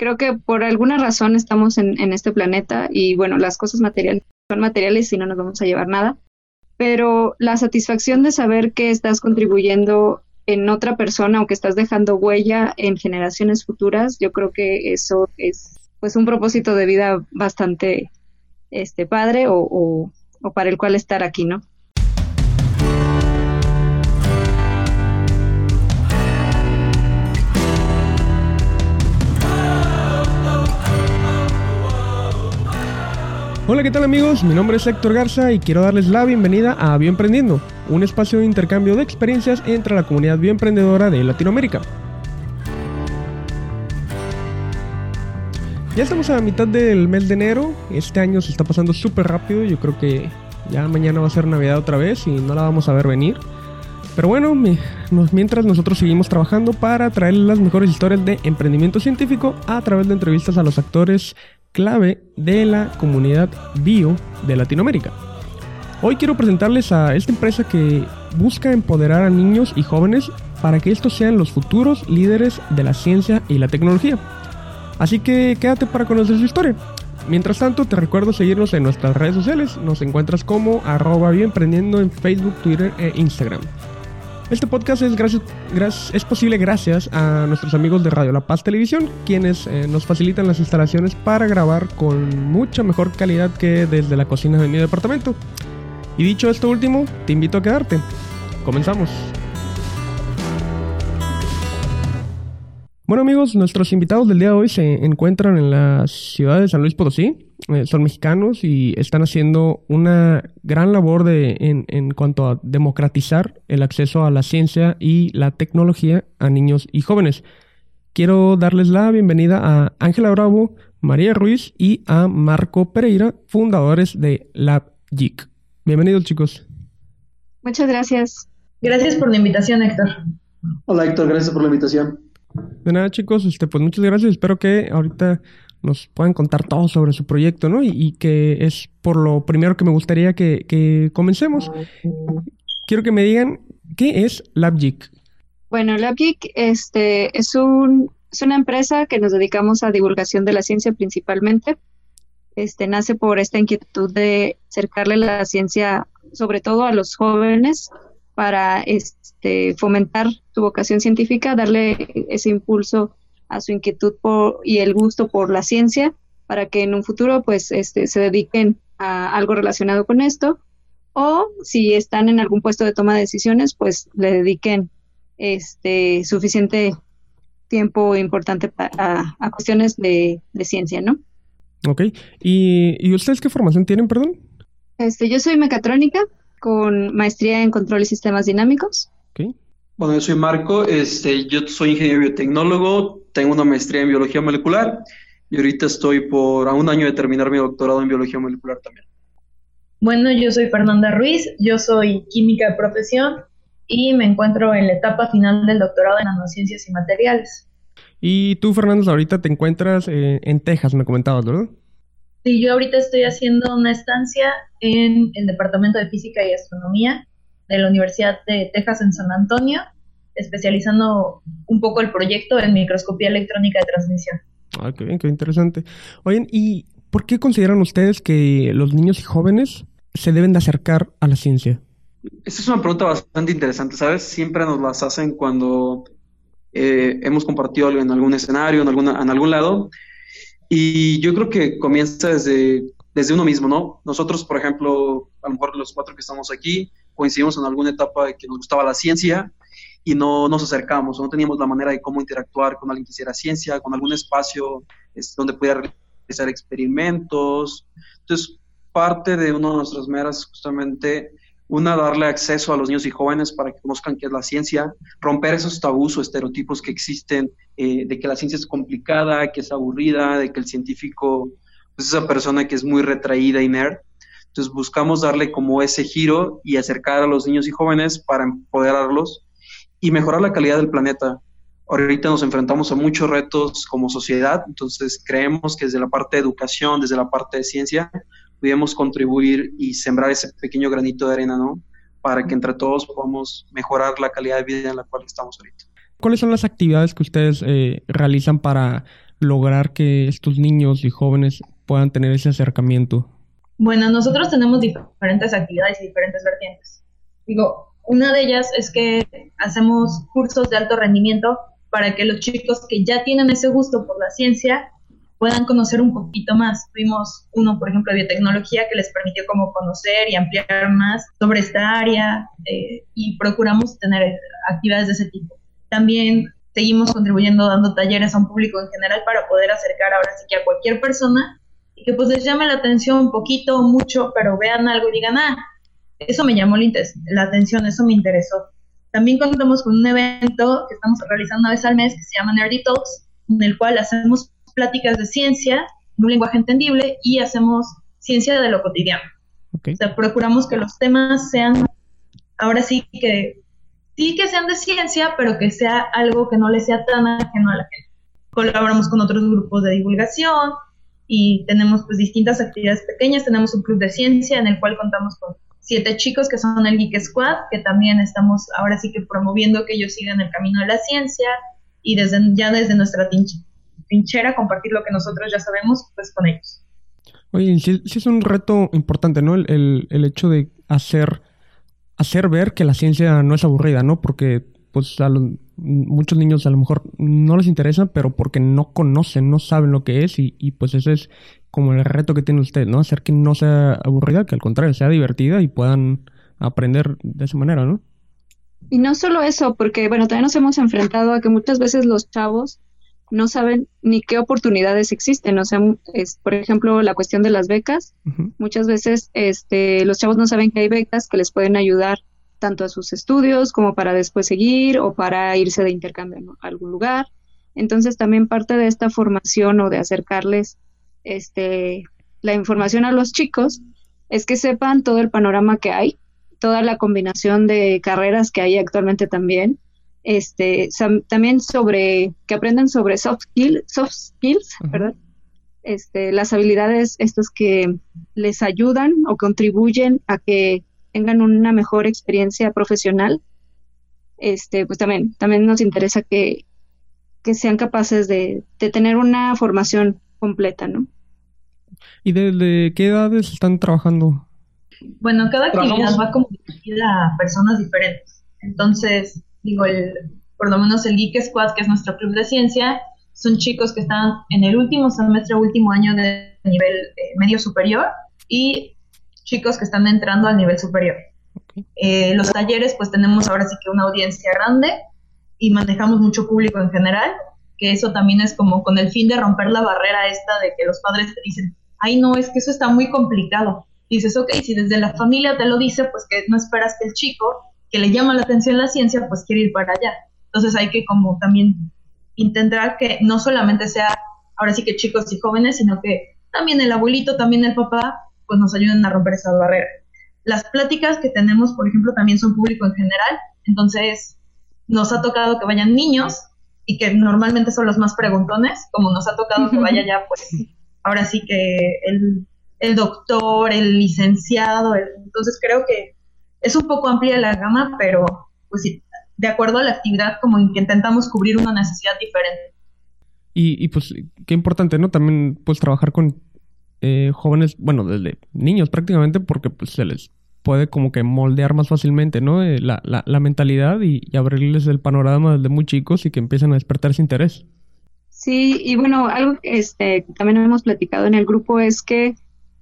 Creo que por alguna razón estamos en, este planeta y bueno, las cosas materiales son materiales y no nos vamos a llevar nada, pero la satisfacción de saber que estás contribuyendo en otra persona o que estás dejando huella en generaciones futuras, yo creo que eso es pues un propósito de vida bastante este padre o, o para el cual estar aquí, ¿no? Hola, ¿qué tal amigos? Mi nombre es Héctor Garza y quiero darles la bienvenida a Bioemprendiendo, un espacio de intercambio de experiencias entre la comunidad bioemprendedora de Latinoamérica. Ya estamos a mitad del mes de enero, este año se está pasando súper rápido, yo creo que ya mañana va a ser Navidad otra vez y no la vamos a ver venir. Pero bueno, mientras nosotros seguimos trabajando para traerles las mejores historias de emprendimiento científico a través de entrevistas a los actores clave de la comunidad bio de Latinoamérica. Hoy quiero presentarles a esta empresa que busca empoderar a niños y jóvenes para que estos sean los futuros líderes de la ciencia y la tecnología. Así que quédate para conocer su historia. Mientras tanto, te recuerdo seguirnos en nuestras redes sociales. Nos encuentras como arroba bienprendiendo en Facebook, Twitter e Instagram. Este podcast es, posible gracias a nuestros amigos de Radio La Paz Televisión, quienes eh, nos facilitan las instalaciones para grabar con mucha mejor calidad que desde la cocina de mi departamento. Y dicho esto último, te invito a quedarte. Comenzamos. Bueno amigos, nuestros invitados del día de hoy se encuentran en la ciudad de San Luis Potosí. Eh, son mexicanos y están haciendo una gran labor de, en, en, cuanto a democratizar el acceso a la ciencia y la tecnología a niños y jóvenes. Quiero darles la bienvenida a Ángela Bravo, María Ruiz y a Marco Pereira, fundadores de LabGeek. Bienvenidos chicos. Muchas gracias. Gracias por la invitación, Héctor. Hola Héctor, gracias por la invitación. De nada chicos, este, pues muchas gracias. Espero que ahorita nos puedan contar todo sobre su proyecto, ¿no? Y, que es por lo primero que me gustaría que, comencemos. Quiero que me digan, ¿qué es LabGeek? Bueno, LabGeek este, es, un, es una empresa que nos dedicamos a divulgación de la ciencia principalmente. Este, nace por esta inquietud de acercarle la ciencia, sobre todo a los jóvenes, para este, fomentar su vocación científica, darle ese impulso a su inquietud por, y el gusto por la ciencia para que en un futuro pues este, se dediquen a algo relacionado con esto o si están en algún puesto de toma de decisiones pues le dediquen este suficiente tiempo importante a, a, cuestiones de, ciencia, ¿no? Ok. ¿Y, ¿Y, ustedes qué formación tienen, perdón? Este, yo soy mecatrónica con maestría en control y sistemas dinámicos. Okay. Bueno, yo soy Marco, este, yo soy ingeniero biotecnólogo, tengo una maestría en biología molecular y ahorita estoy por a un año de terminar mi doctorado en biología molecular también. Bueno, yo soy Fernanda Ruiz, yo soy química de profesión y me encuentro en la etapa final del doctorado en nanociencias y materiales. Y tú, Fernanda, ahorita te encuentras eh, en Texas, me comentabas, ¿verdad? Sí, yo ahorita estoy haciendo una estancia en el Departamento de Física y Astronomía de la Universidad de Texas en San Antonio, especializando un poco el proyecto en microscopía electrónica de transmisión. Ah, qué bien, qué interesante. Oigan, ¿y por qué consideran ustedes que los niños y jóvenes se deben de acercar a la ciencia? Esta es una pregunta bastante interesante, ¿sabes? Siempre nos las hacen cuando eh, hemos compartido algo en algún escenario, en, alguna, en algún lado. Y yo creo que comienza desde, desde uno mismo, ¿no? Nosotros, por ejemplo, a lo mejor los cuatro que estamos aquí, coincidimos en alguna etapa de que nos gustaba la ciencia y no nos acercamos, no teníamos la manera de cómo interactuar con alguien que hiciera ciencia, con algún espacio este, donde pudiera realizar experimentos. Entonces, parte de una de nuestras meras justamente una, darle acceso a los niños y jóvenes para que conozcan qué es la ciencia, romper esos tabús o estereotipos que existen eh, de que la ciencia es complicada, que es aburrida, de que el científico pues, es esa persona que es muy retraída y nerd. Entonces buscamos darle como ese giro y acercar a los niños y jóvenes para empoderarlos y mejorar la calidad del planeta. Ahorita nos enfrentamos a muchos retos como sociedad, entonces creemos que desde la parte de educación, desde la parte de ciencia, podemos contribuir y sembrar ese pequeño granito de arena, ¿no? Para que entre todos podamos mejorar la calidad de vida en la cual estamos ahorita. ¿Cuáles son las actividades que ustedes eh, realizan para lograr que estos niños y jóvenes puedan tener ese acercamiento? Bueno, nosotros tenemos diferentes actividades y diferentes vertientes. Digo, una de ellas es que hacemos cursos de alto rendimiento para que los chicos que ya tienen ese gusto por la ciencia puedan conocer un poquito más. Tuvimos uno, por ejemplo, de biotecnología que les permitió como conocer y ampliar más sobre esta área eh, y procuramos tener actividades de ese tipo. También seguimos contribuyendo dando talleres a un público en general para poder acercar ahora sí que a cualquier persona y que pues les llame la atención un poquito o mucho, pero vean algo y digan, ah, eso me llamó la atención, eso me interesó. También contamos con un evento que estamos realizando una vez al mes que se llama Nerdy Talks, en el cual hacemos pláticas de ciencia en un lenguaje entendible y hacemos ciencia de lo cotidiano. O sea, procuramos que los temas sean, ahora sí que, sí que sean de ciencia, pero que sea algo que no le sea tan ajeno a la gente. Colaboramos con otros grupos de divulgación y tenemos pues distintas actividades pequeñas. Tenemos un club de ciencia en el cual contamos con siete chicos que son el Geek Squad, que también estamos ahora sí que promoviendo que ellos sigan el camino de la ciencia y desde ya desde nuestra trinchera compartir lo que nosotros ya sabemos pues con ellos. Oye, sí, es un reto importante, ¿no? El, el, hecho de hacer, hacer ver que la ciencia no es aburrida, ¿no? Porque pues a muchos niños a lo mejor no les interesa, pero porque no conocen, no saben lo que es y, y pues ese es como el reto que tiene usted, ¿no? Hacer que no sea aburrida, que al contrario sea divertida y puedan aprender de esa manera, ¿no? Y no solo eso, porque bueno, también nos hemos enfrentado a que muchas veces los chavos no saben ni qué oportunidades existen. O sea, es, por ejemplo, la cuestión de las becas. Muchas veces este, los chavos no saben que hay becas que les pueden ayudar tanto a sus estudios como para después seguir o para irse de intercambio a algún lugar. Entonces, también parte de esta formación o de acercarles este, la información a los chicos es que sepan todo el panorama que hay, toda la combinación de carreras que hay actualmente también, este, también sobre, que aprendan sobre soft, soft skills, ¿verdad? Este, las habilidades estas que les ayudan o contribuyen a que tengan una mejor experiencia profesional, este, pues también, también nos interesa que, que sean capaces de, de tener una formación completa, ¿no? ¿Y desde qué edades están trabajando? Bueno, cada actividad va como a personas diferentes. Entonces, digo, el, por lo menos el Geek Squad, que es nuestro club de ciencia, son chicos que están en el último semestre, último año de nivel eh, medio superior y chicos que están entrando al nivel superior. Eh, los talleres, pues tenemos ahora sí que una audiencia grande y manejamos mucho público en general, que eso también es como con el fin de romper la barrera esta de que los padres te dicen, ay no, es que eso está muy complicado. dices, ok, si desde la familia te lo dice, pues que no esperas que el chico que le llama la atención la ciencia, pues quiere ir para allá. Entonces hay que como también intentar que no solamente sea ahora sí que chicos y jóvenes, sino que también el abuelito, también el papá, pues nos ayuden a romper esa barrera. Las pláticas que tenemos, por ejemplo, también son público en general, entonces nos ha tocado que vayan niños y que normalmente son los más preguntones, como nos ha tocado que vaya ya, pues, ahora sí que el, el doctor, el licenciado, entonces creo que es un poco amplia la gama, pero pues sí, de acuerdo a la actividad como que intentamos cubrir una necesidad diferente. Y, y pues qué importante, ¿no? También pues trabajar con eh, jóvenes, bueno, desde niños prácticamente, porque pues se les puede como que moldear más fácilmente, ¿no? Eh, la, la, la, mentalidad y, y, abrirles el panorama desde muy chicos y que empiecen a despertar ese interés. Sí, y bueno, algo que este, también hemos platicado en el grupo es que,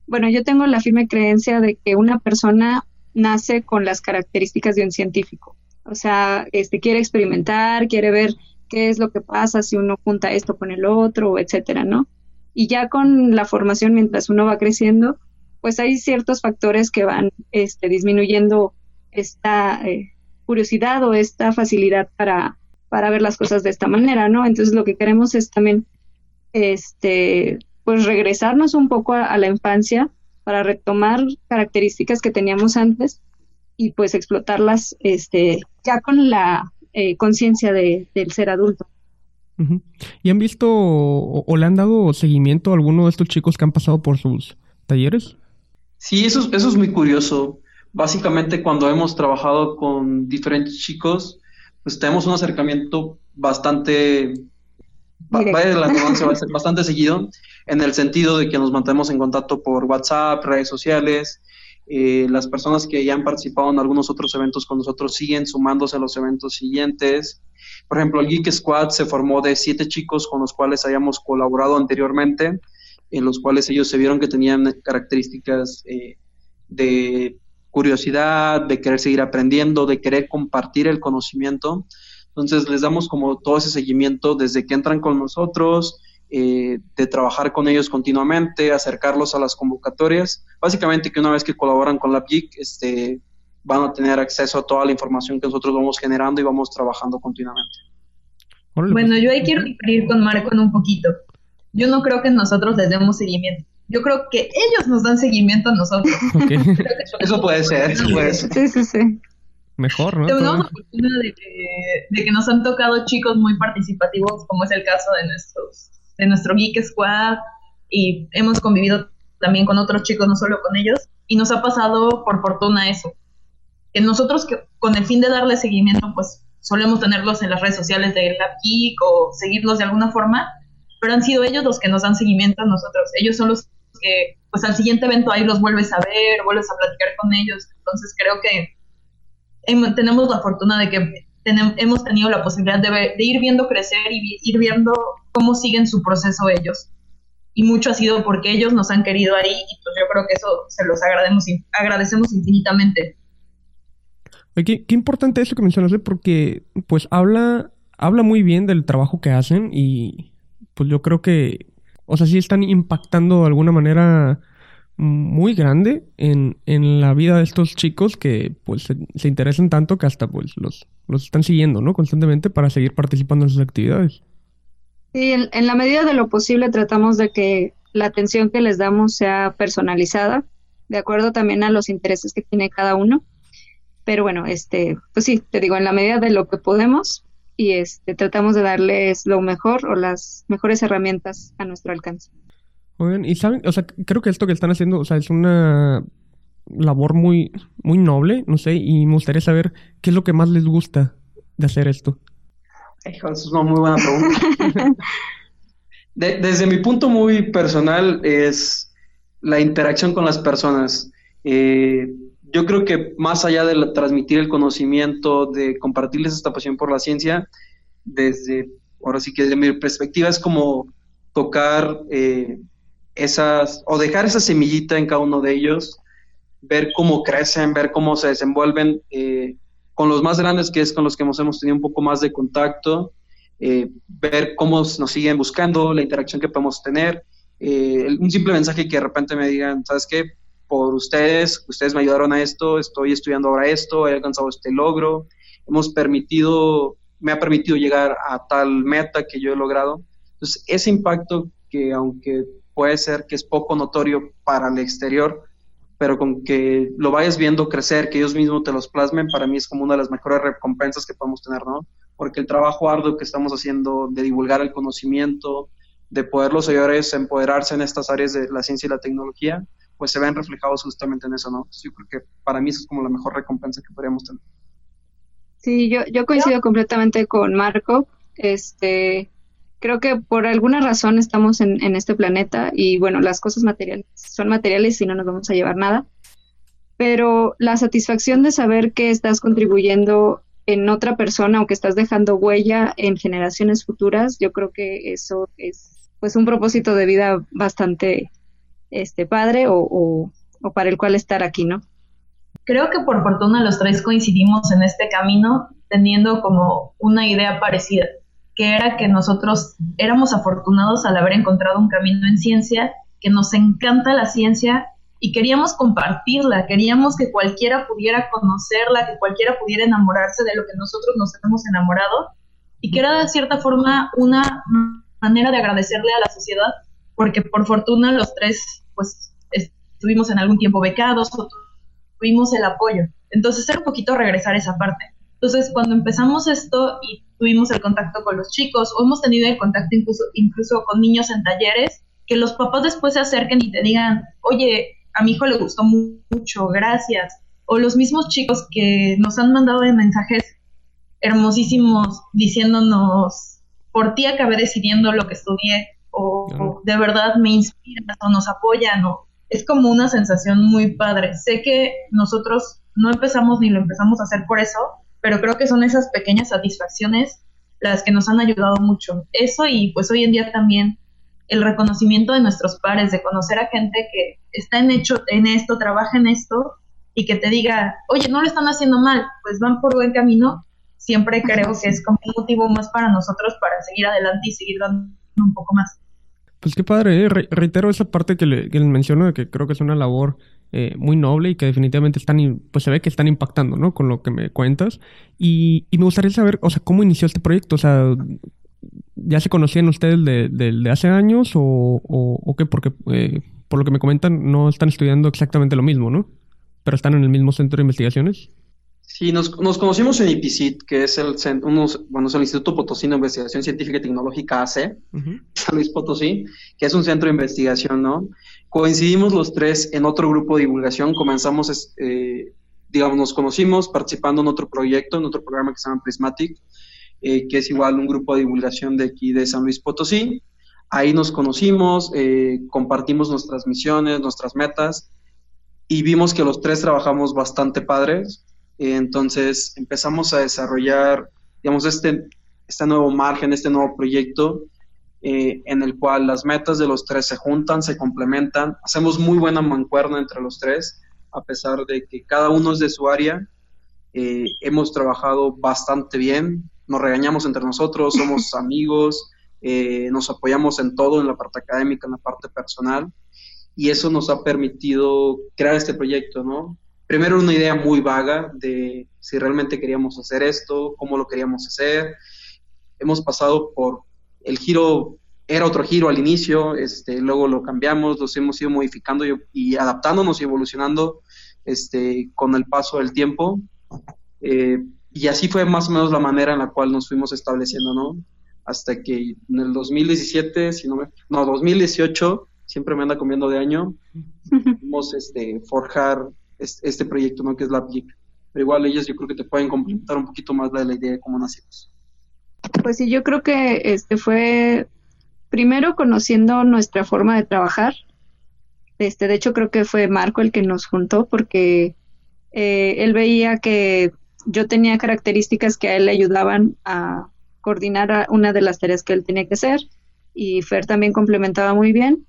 bueno, yo tengo la firme creencia de que una persona nace con las características de un científico. O sea, este quiere experimentar, quiere ver qué es lo que pasa si uno junta esto con el otro, etcétera, ¿no? Y ya con la formación, mientras uno va creciendo, pues hay ciertos factores que van este, disminuyendo esta eh, curiosidad o esta facilidad para, para ver las cosas de esta manera, ¿no? Entonces lo que queremos es también, este, pues regresarnos un poco a la infancia para retomar características que teníamos antes y pues explotarlas este, ya con la eh, conciencia de, del ser adulto. ¿Y han visto o, le han dado seguimiento a alguno de estos chicos que han pasado por sus talleres? Sí, eso, eso es muy curioso. Básicamente cuando hemos trabajado con diferentes chicos, pues tenemos un acercamiento bastante vaya la va a ser bastante seguido, en el sentido de que nos mantenemos en contacto por WhatsApp, redes sociales. Eh, las personas que ya han participado en algunos otros eventos con nosotros siguen sumándose a los eventos siguientes. Por ejemplo, el Geek Squad se formó de siete chicos con los cuales habíamos colaborado anteriormente, en los cuales ellos se vieron que tenían características eh, de curiosidad, de querer seguir aprendiendo, de querer compartir el conocimiento. Entonces les damos como todo ese seguimiento desde que entran con nosotros, eh, de trabajar con ellos continuamente, acercarlos a las convocatorias. Básicamente que una vez que colaboran con la PIC, este, van a tener acceso a toda la información que nosotros vamos generando y vamos trabajando continuamente. Bueno, yo ahí quiero ir con Marco en un poquito. Yo no creo que nosotros les demos seguimiento. Yo creo que ellos nos dan seguimiento a nosotros. eso puede ser, eso puede ser. Sí, sí, sí mejor, ¿no? Tenemos la oportunidad de que, nos han tocado chicos muy participativos, como es el caso de, nuestros, de nuestro Geek Squad, y hemos convivido también con otros chicos, no solo con ellos, y nos ha pasado por fortuna eso. Que nosotros, que, con el fin de darle seguimiento, pues solemos tenerlos en las redes sociales de Lab Geek o seguirlos de alguna forma, pero han sido ellos los que nos dan seguimiento a nosotros. Ellos son los que, pues al siguiente evento ahí los vuelves a ver, vuelves a platicar con ellos. Entonces creo que tenemos la fortuna de que hemos tenido la posibilidad de, ir viendo crecer y ir viendo cómo siguen su proceso ellos. Y mucho ha sido porque ellos nos han querido ahí y pues yo creo que eso se los agradecemos, agradecemos infinitamente. qué, importante eso que mencionaste porque pues habla, habla muy bien del trabajo que hacen y pues yo creo que, o sea, sí están impactando de alguna manera muy grande en, en, la vida de estos chicos que pues se, interesan tanto que hasta pues los, los están siguiendo, ¿no? Constantemente para seguir participando en sus actividades. Sí, en, en, la medida de lo posible tratamos de que la atención que les damos sea personalizada, de acuerdo también a los intereses que tiene cada uno. Pero bueno, este, pues sí, te digo, en la medida de lo que podemos y este, tratamos de darles lo mejor o las mejores herramientas a nuestro alcance. Muy y saben, o sea, creo que esto que están haciendo, o sea, es una labor muy, muy noble, no sé, y me gustaría saber qué es lo que más les gusta de hacer esto. Hijo, es una muy buena pregunta. desde mi punto muy personal es la interacción con las personas. Eh, yo creo que más allá de transmitir el conocimiento, de compartirles esta pasión por la ciencia, desde, ahora sí que desde mi perspectiva es como tocar eh, esas, o dejar esa semillita en cada uno de ellos, ver cómo crecen, ver cómo se desenvuelven eh, con los más grandes, que es con los que hemos, hemos tenido un poco más de contacto, eh, ver cómo nos siguen buscando, la interacción que podemos tener, eh, un simple mensaje que de repente me digan, ¿sabes qué? Por ustedes, ustedes me ayudaron a esto, estoy estudiando ahora esto, he alcanzado este logro, hemos permitido, me ha permitido llegar a tal meta que yo he logrado. Entonces, ese impacto que aunque puede ser que es poco notorio para el exterior, pero con que lo vayas viendo crecer, que ellos mismos te los plasmen, para mí es como una de las mejores recompensas que podemos tener, ¿no? Porque el trabajo arduo que estamos haciendo de divulgar el conocimiento, de poder los señores empoderarse en estas áreas de la ciencia y la tecnología, pues se ven reflejados justamente en eso, ¿no? Yo creo que para mí es como la mejor recompensa que podríamos tener. Sí, yo, yo coincido completamente con Marco. Este, creo que por alguna razón estamos en, este planeta y bueno, las cosas materiales son materiales y no nos vamos a llevar nada, pero la satisfacción de saber que estás contribuyendo en otra persona o que estás dejando huella en generaciones futuras, yo creo que eso es pues un propósito de vida bastante este padre o, o, o para el cual estar aquí, ¿no? Creo que por fortuna los tres coincidimos en este camino teniendo como una idea parecida que era que nosotros éramos afortunados al haber encontrado un camino en ciencia, que nos encanta la ciencia y queríamos compartirla, queríamos que cualquiera pudiera conocerla, que cualquiera pudiera enamorarse de lo que nosotros nos hemos enamorado y que era de cierta forma una manera de agradecerle a la sociedad, porque por fortuna los tres pues estuvimos en algún tiempo becados tuvimos el apoyo. Entonces era un poquito regresar esa parte. Entonces, cuando empezamos esto y tuvimos el contacto con los chicos, o hemos tenido el contacto incluso, incluso con niños en talleres, que los papás después se acerquen y te digan, oye, a mi hijo le gustó mucho, gracias. O los mismos chicos que nos han mandado mensajes hermosísimos diciéndonos por ti acabé decidiendo lo que estudié o, de verdad me inspiran o nos apoyan o es como una sensación muy padre. Sé que nosotros no empezamos ni lo empezamos a hacer por eso, pero creo que son esas pequeñas satisfacciones las que nos han ayudado mucho. Eso y pues hoy en día también el reconocimiento de nuestros pares, de conocer a gente que está en, hecho, en esto, trabaja en esto y que te diga, oye, no lo están haciendo mal, pues van por buen camino, siempre creo que es como un motivo más para nosotros para seguir adelante y seguir dando un poco más. Pues qué padre, ¿eh? reitero esa parte que, le, que les menciono de que creo que es una labor eh, muy noble y que definitivamente están, pues se ve que están impactando, ¿no? Con lo que me cuentas. Y, y me gustaría saber, o sea, cómo inició este proyecto, o sea, ¿ya se conocían ustedes de, de, hace años o, o, qué? Porque eh, por lo que me comentan no están estudiando exactamente lo mismo, ¿no? Pero están en el mismo centro de investigaciones. Sí, nos, nos conocimos en IPICIT, que es el, unos, bueno, es el Instituto Potosí de Investigación Científica y Tecnológica AC, San Luis Potosí, que es un centro de investigación, ¿no? Coincidimos los tres en otro grupo de divulgación, comenzamos, eh, digamos, nos conocimos participando en otro proyecto, en otro programa que se llama Prismatic, eh, que es igual un grupo de divulgación de aquí de San Luis Potosí. Ahí nos conocimos, eh, compartimos nuestras misiones, nuestras metas, y vimos que los tres trabajamos bastante padres entonces empezamos a desarrollar, digamos, este, este nuevo margen, este nuevo proyecto eh, en el cual las metas de los tres se juntan, se complementan. Hacemos muy buena mancuerna entre los tres, a pesar de que cada uno es de su área. Eh, hemos trabajado bastante bien, nos regañamos entre nosotros, somos amigos, eh, nos apoyamos en todo, en la parte académica, en la parte personal, y eso nos ha permitido crear este proyecto, ¿no? Primero una idea muy vaga de si realmente queríamos hacer esto, cómo lo queríamos hacer. Hemos pasado por el giro, era otro giro al inicio, este, luego lo cambiamos, los hemos ido modificando y, adaptándonos y evolucionando este, con el paso del tiempo. Eh, y así fue más o menos la manera en la cual nos fuimos estableciendo, ¿no? Hasta que en el 2017, si no me, no, 2018, siempre me anda comiendo de año, fuimos este, forjar este proyecto, ¿no? Que es la Pero igual ellas yo creo que te pueden complementar un poquito más la, la idea de cómo nacimos. Pues sí, yo creo que este fue primero conociendo nuestra forma de trabajar. Este, de hecho creo que fue Marco el que nos juntó porque eh, él veía que yo tenía características que a él le ayudaban a coordinar una de las tareas que él tenía que hacer y Fer también complementaba muy bien.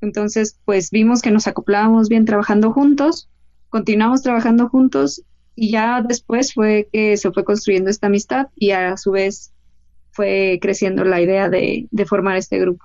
Entonces, pues vimos que nos acoplábamos bien trabajando juntos continuamos trabajando juntos y ya después fue que se fue construyendo esta amistad y a su vez fue creciendo la idea de, formar este grupo.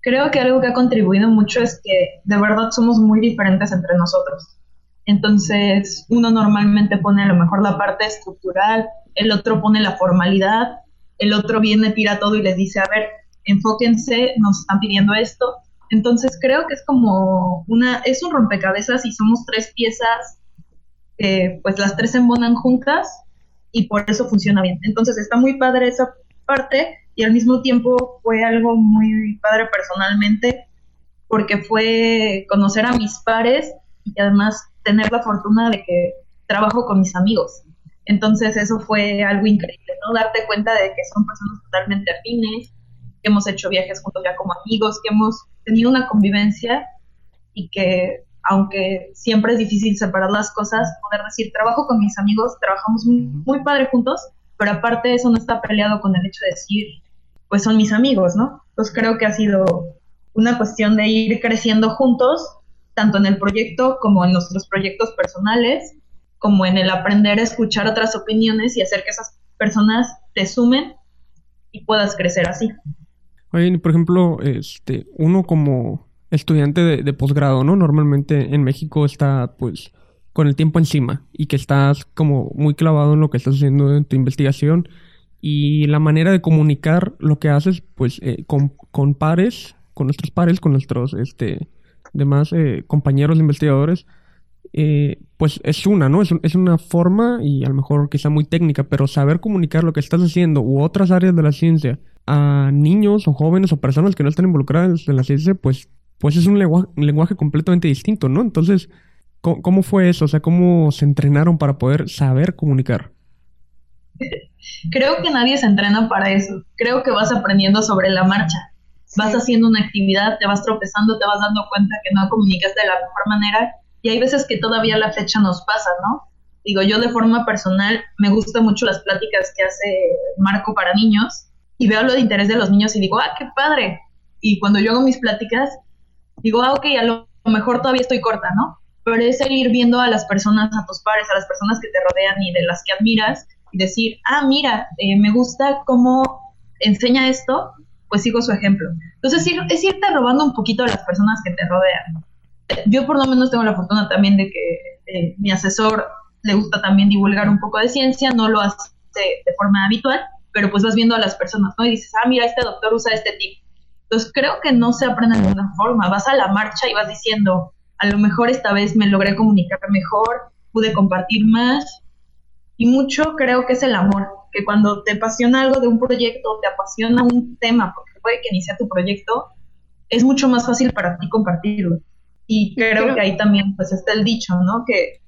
Creo que algo que ha contribuido mucho es que de verdad somos muy diferentes entre nosotros. Entonces, uno normalmente pone a lo mejor la parte estructural, el otro pone la formalidad, el otro viene, tira todo y les dice, a ver, enfóquense, nos están pidiendo esto, entonces creo que es como una, es un rompecabezas y somos tres piezas, pues las tres se embonan juntas y por eso funciona bien. Entonces está muy padre esa parte y al mismo tiempo fue algo muy padre personalmente porque fue conocer a mis pares y además tener la fortuna de que trabajo con mis amigos. Entonces eso fue algo increíble, ¿no? Darte cuenta de que son personas totalmente afines, que hemos hecho viajes juntos ya como amigos, que hemos tenido una convivencia y que aunque siempre es difícil separar las cosas, poder decir, trabajo con mis amigos, trabajamos muy, padre juntos, pero aparte eso no está peleado con el hecho de decir, pues son mis amigos, ¿no? Entonces creo que ha sido una cuestión de ir creciendo juntos, tanto en el proyecto como en nuestros proyectos personales, como en el aprender a escuchar otras opiniones y hacer que esas personas te sumen y puedas crecer así. Por ejemplo, este, uno como estudiante de, posgrado, ¿no? Normalmente en México está, pues, con el tiempo encima y que estás como muy clavado en lo que estás haciendo en tu investigación y la manera de comunicar lo que haces, pues, eh, con, con, pares, con nuestros pares, con nuestros, este, demás eh, compañeros investigadores, eh, pues es una, ¿no? Es, es, una forma y a lo mejor quizá muy técnica, pero saber comunicar lo que estás haciendo u otras áreas de la ciencia a niños o jóvenes o personas que no están involucradas en la ciencia, pues, pues es un lenguaje, completamente distinto, ¿no? Entonces, ¿cómo, fue eso? O sea, ¿cómo se entrenaron para poder saber comunicar? Creo que nadie se entrena para eso. Creo que vas aprendiendo sobre la marcha. Vas haciendo una actividad, te vas tropezando, te vas dando cuenta que no comunicaste de la mejor manera y hay veces que todavía la fecha nos pasa, ¿no? Digo, yo de forma personal me gustan mucho las pláticas que hace Marco para niños y veo lo de interés de los niños y digo, ah, qué padre. Y cuando yo hago mis pláticas, digo, ah, ok, a lo mejor todavía estoy corta, ¿no? Pero es el viendo a las personas, a tus pares, a las personas que te rodean y de las que admiras y decir, ah, mira, eh, me gusta cómo enseña esto, pues sigo su ejemplo. Entonces es irte robando un poquito a las personas que te rodean. Yo por lo menos tengo la fortuna también de que eh, mi asesor le gusta también divulgar un poco de ciencia, no lo hace de forma habitual, pero pues vas viendo a las personas, ¿no? Y dices, ah, mira, este doctor usa este tip. Entonces creo que no se aprende de ninguna forma, vas a la marcha y vas diciendo, a lo mejor esta vez me logré comunicar mejor, pude compartir más, y mucho creo que es el amor, que cuando te apasiona algo de un proyecto, te apasiona un tema, porque puede que inicie tu proyecto, es mucho más fácil para ti compartirlo. Y creo, que ahí también pues está el dicho, ¿no? Que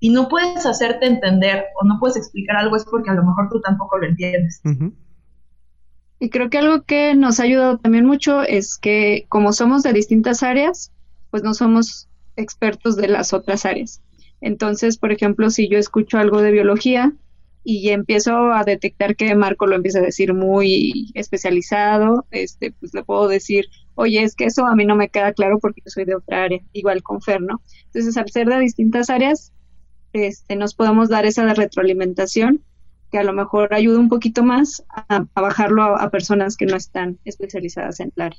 si no puedes hacerte entender o no puedes explicar algo es porque a lo mejor tú tampoco lo entiendes. Y creo que algo que nos ha ayudado también mucho es que como somos de distintas áreas, pues no somos expertos de las otras áreas. Entonces, por ejemplo, si yo escucho algo de biología y empiezo a detectar que Marco lo empieza a decir muy especializado, este, pues le puedo decir, oye, es que eso a mí no me queda claro porque yo soy de otra área, igual con Fer, ¿no? Entonces, al ser de distintas áreas, este, nos podemos dar esa retroalimentación que a lo mejor ayuda un poquito más a, bajarlo a, personas que no están especializadas en el.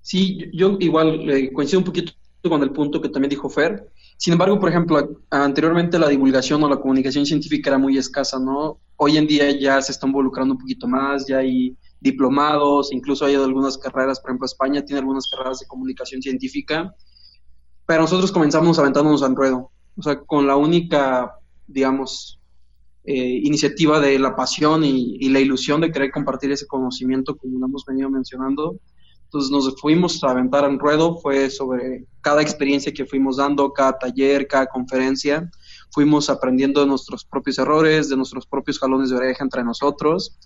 Sí, yo igual eh, coincido un poquito con el punto que también dijo Fer. Sin embargo, por ejemplo, anteriormente la divulgación o la comunicación científica era muy escasa, ¿no? Hoy en día ya se está involucrando un poquito más, ya hay diplomados, incluso hay algunas carreras, por ejemplo, España tiene algunas carreras de comunicación científica, pero nosotros comenzamos aventándonos al ruedo, o sea, con la única, digamos, eh, iniciativa de la pasión y, y, la ilusión de querer compartir ese conocimiento, como lo hemos venido mencionando, entonces nos fuimos a aventar en ruedo, fue sobre cada experiencia que fuimos dando, cada taller, cada conferencia. Fuimos aprendiendo de nuestros propios errores, de nuestros propios jalones de oreja entre nosotros,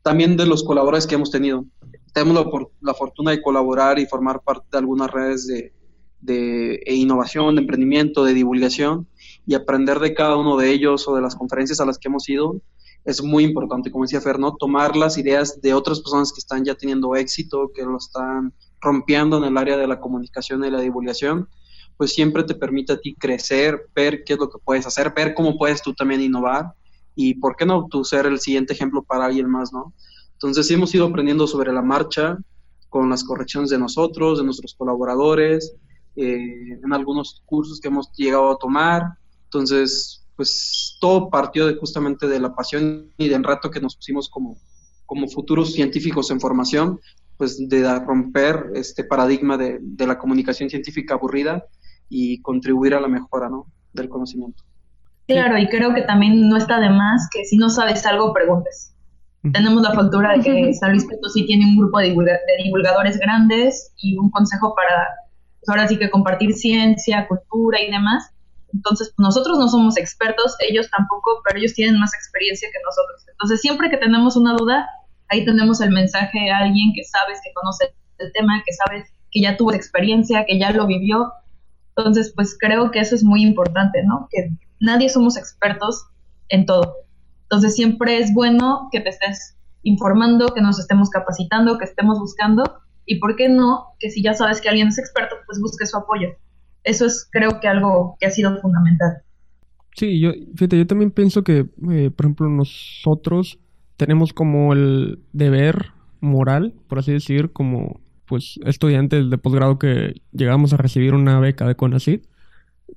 también de los colaboradores que hemos tenido. Tenemos la, la fortuna de colaborar y formar parte de algunas redes de, de e innovación, de emprendimiento, de divulgación y aprender de cada uno de ellos o de las conferencias a las que hemos ido es muy importante, como decía Fer, tomar las ideas de otras personas que están ya teniendo éxito, que lo están rompiendo en el área de la comunicación y la divulgación, pues siempre te permite a ti crecer, ver qué es lo que puedes hacer, ver cómo puedes tú también innovar y por qué no tú ser el siguiente ejemplo para alguien más, ¿no? Entonces hemos ido aprendiendo sobre la marcha con las correcciones de nosotros, de nuestros colaboradores, eh, en algunos cursos que hemos llegado a tomar. Entonces, pues todo partió de, justamente de la pasión y del rato que nos pusimos como, como futuros científicos en formación, pues de romper este paradigma de, de la comunicación científica aburrida y contribuir a la mejora ¿no? del conocimiento. Claro, y creo que también no está de más que si no sabes algo, preguntes. Tenemos la factura de que San Luis Potosí tiene un grupo de, de, divulgadores grandes y un consejo para, ahora sí que compartir ciencia, cultura y demás. Entonces, nosotros no somos expertos, ellos tampoco, pero ellos tienen más experiencia que nosotros. Entonces, siempre que tenemos una duda, ahí tenemos el mensaje a alguien que sabes, que conoce el tema, que sabes que ya tuvo experiencia, que ya lo vivió. Entonces, pues creo que eso es muy importante, ¿no? Que nadie somos expertos en todo. Entonces, siempre es bueno que te estés informando, que nos estemos capacitando, que estemos buscando. Y por qué no, que si ya sabes que alguien es experto, pues busque su apoyo eso es creo que algo que ha sido fundamental. Sí, yo, fíjate, yo también pienso que, eh, por ejemplo, nosotros tenemos como el deber moral, por así decir, como pues estudiantes de posgrado que llegamos a recibir una beca de CONACYT,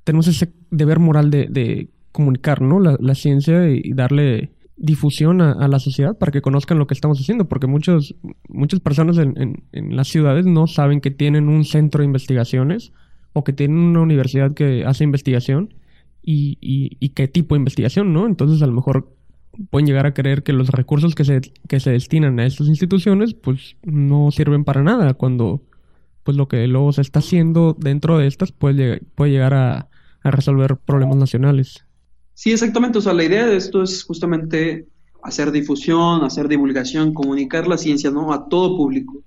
tenemos ese deber moral de, comunicar, ¿no? La, ciencia y, darle difusión a, la sociedad para que conozcan lo que estamos haciendo, porque muchos, muchas personas en, en las ciudades no saben que tienen un centro de investigaciones o que tienen una universidad que hace investigación y, y, qué tipo de investigación, ¿no? Entonces a lo mejor pueden llegar a creer que los recursos que se, que se destinan a estas instituciones pues no sirven para nada cuando pues lo que luego se está haciendo dentro de estas puede, puede llegar a, a resolver problemas nacionales. Sí, exactamente. O sea, la idea de esto es justamente hacer difusión, hacer divulgación, comunicar la ciencia, ¿no? A todo público,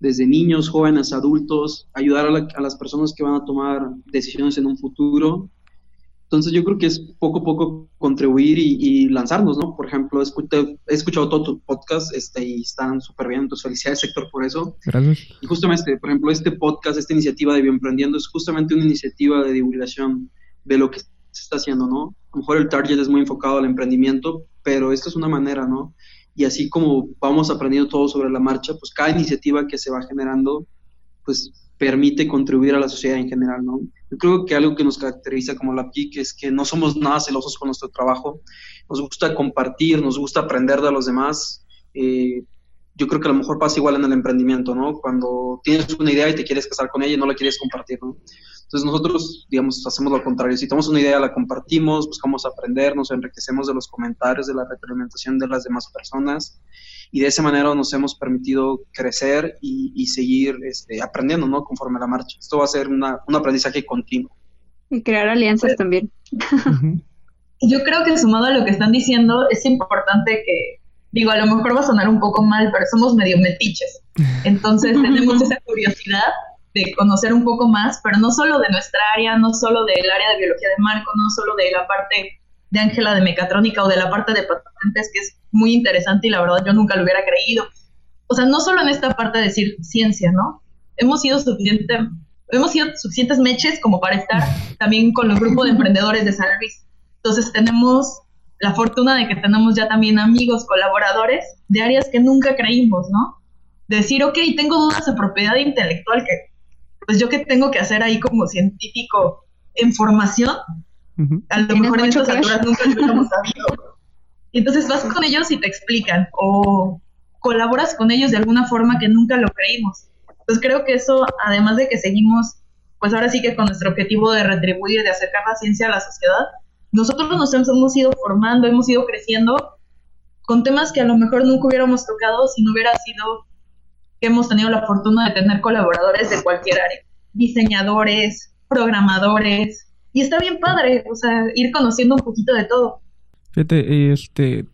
desde niños, jóvenes, adultos, ayudar a, las personas que van a tomar decisiones en un futuro. Entonces yo creo que es poco a poco contribuir y, lanzarnos, ¿no? Por ejemplo, he escuchado, todo tu podcast este, y están súper bien, entonces felicidades sector por eso. Gracias. Y justamente, por ejemplo, este podcast, esta iniciativa de Bioemprendiendo es justamente una iniciativa de divulgación de lo que se está haciendo, ¿no? A lo mejor el target es muy enfocado al emprendimiento, pero esto es una manera, ¿no? Y así como vamos aprendiendo todo sobre la marcha, pues cada iniciativa que se va generando, pues permite contribuir a la sociedad en general, ¿no? Yo creo que algo que nos caracteriza como la PIC es que no somos nada celosos con nuestro trabajo, nos gusta compartir, nos gusta aprender de los demás. Eh, yo creo que a lo mejor pasa igual en el emprendimiento, ¿no? Cuando tienes una idea y te quieres casar con ella y no la quieres compartir, ¿no? Entonces nosotros, digamos, hacemos lo contrario. Si tenemos una idea, la compartimos, buscamos aprender, nos enriquecemos de los comentarios, de la retroalimentación de las demás personas y de esa manera nos hemos permitido crecer y, seguir este, aprendiendo, ¿no? Conforme la marcha. Esto va a ser una, un aprendizaje continuo. Y crear alianzas también. Yo creo que sumado a lo que están diciendo, es importante que, digo, a lo mejor va a sonar un poco mal, pero somos medio metiches. Entonces tenemos esa curiosidad de conocer un poco más, pero no solo de nuestra área, no solo del área de biología de Marco, no solo de la parte de Ángela de mecatrónica o de la parte de patentes, que es muy interesante y la verdad yo nunca lo hubiera creído. O sea, no solo en esta parte de decir ciencia, ¿no? Hemos sido suficiente, hemos sido suficientes meches como para estar también con los grupos de emprendedores de San Luis. Entonces tenemos la fortuna de que tenemos ya también amigos, colaboradores de áreas que nunca creímos, ¿no? decir, ok, tengo dudas de propiedad intelectual que pues yo qué tengo que hacer ahí como científico en formación, a lo mejor en estas alturas nunca lo hemos sabido. Y entonces vas con ellos y te explican o colaboras con ellos de alguna forma que nunca lo creímos. Entonces creo que eso, además de que seguimos, pues ahora sí que con nuestro objetivo de retribuir, de acercar la ciencia a la sociedad, nosotros nos hemos ido formando, hemos ido creciendo con temas que a lo mejor nunca hubiéramos tocado si no hubiera sido que hemos tenido la fortuna de tener colaboradores de cualquier área, diseñadores, programadores, y está bien padre, o sea, ir conociendo un poquito de todo. Fíjate, este,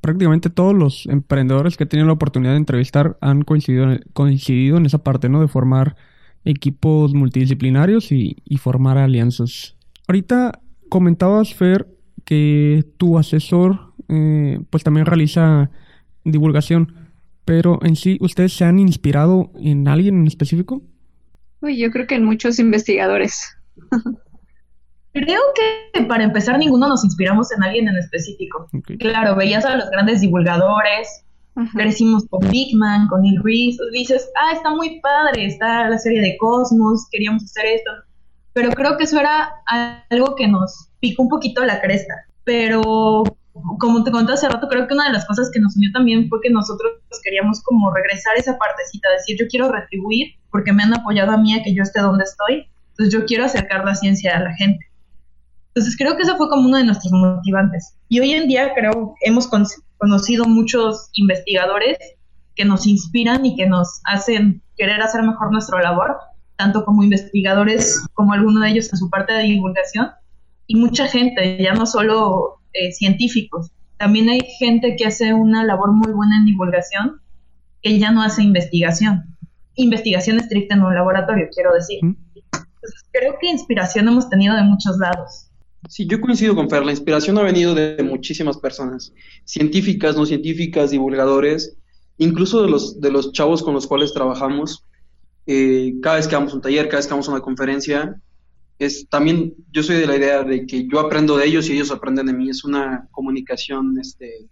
prácticamente todos los emprendedores que he tenido la oportunidad de entrevistar han coincidido, coincidido en esa parte, ¿no? De formar equipos multidisciplinarios y, formar alianzas. Ahorita comentabas, Fer, que tu asesor eh, pues también realiza divulgación. Pero en sí, ¿ustedes se han inspirado en alguien en específico? Uy, yo creo que en muchos investigadores. Creo que para empezar ninguno nos inspiramos en alguien en específico. Claro, veías a los grandes divulgadores, crecimos con Big Man, con Neil Reese, dices, ah, está muy padre, está la serie de Cosmos, queríamos hacer esto, pero creo que eso era algo que nos picó un poquito la cresta. Pero como te conté hace rato, creo que una de las cosas que nos unió también fue que nosotros queríamos como regresar esa partecita, decir yo quiero retribuir porque me han apoyado a mí a que yo esté donde estoy, entonces yo quiero acercar la ciencia a la gente. Entonces creo que eso fue como uno de nuestros motivantes. Y hoy en día creo hemos conocido muchos investigadores que nos inspiran y que nos hacen querer hacer mejor nuestra labor, tanto como investigadores como alguno de ellos en su parte de divulgación, y mucha gente, ya no solo eh, científicos. También hay gente que hace una labor muy buena en divulgación, que ya no hace investigación. Investigación estricta en un laboratorio, quiero decir. creo que inspiración hemos tenido de muchos lados. Sí, yo coincido con Fer, la inspiración ha venido de muchísimas personas, científicas, no científicas, divulgadores, incluso de los, de los chavos con los cuales trabajamos. Eh, cada vez que vamos a un taller, cada vez que vamos a una conferencia, es también, yo soy de la idea de que yo aprendo de ellos y ellos aprenden de mí, es una comunicación este,